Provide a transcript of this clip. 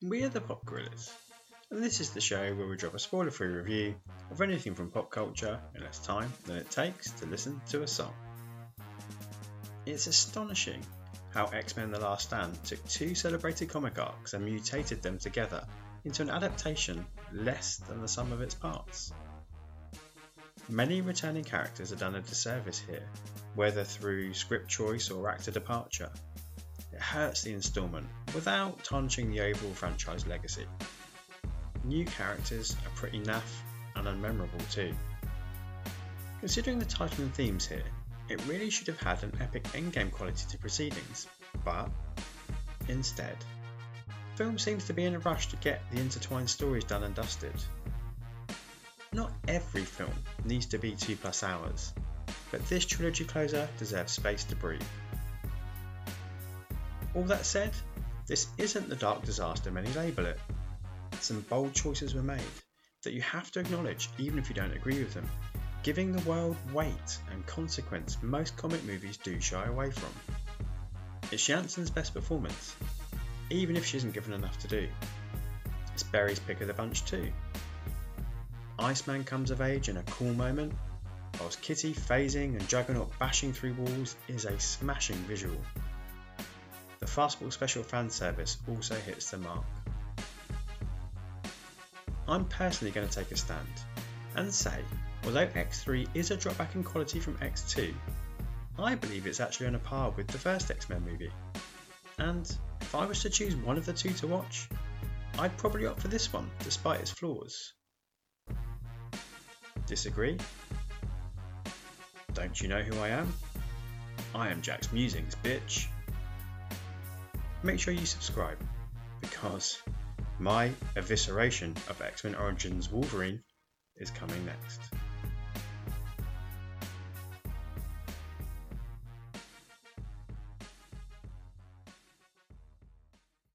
We are the Pop Guerrillas, and this is the show where we drop a spoiler free review of anything from pop culture in less time than it takes to listen to a song. It's astonishing how X Men The Last Stand took two celebrated comic arcs and mutated them together into an adaptation less than the sum of its parts. Many returning characters are done a disservice here, whether through script choice or actor departure. It hurts the instalment without tarnishing the overall franchise legacy. New characters are pretty naff and unmemorable too. Considering the title and themes here, it really should have had an epic endgame quality to proceedings, but instead, film seems to be in a rush to get the intertwined stories done and dusted. Not every film needs to be 2 plus hours, but this trilogy closer deserves space to breathe. All that said, this isn't the dark disaster many label it. Some bold choices were made that you have to acknowledge even if you don't agree with them, giving the world weight and consequence most comic movies do shy away from. It's Janssen's best performance, even if she isn't given enough to do. It's Berry's pick of the bunch too. Iceman comes of age in a cool moment, whilst Kitty phasing and Juggernaut bashing through walls is a smashing visual. Fastball special fan service also hits the mark. I'm personally going to take a stand and say, although X3 is a drop back in quality from X2, I believe it's actually on a par with the first X Men movie. And if I was to choose one of the two to watch, I'd probably opt for this one, despite its flaws. Disagree? Don't you know who I am? I am Jac's Musings, bitch. Make sure you subscribe, because my evisceration of X Men Origins Wolverine is coming next.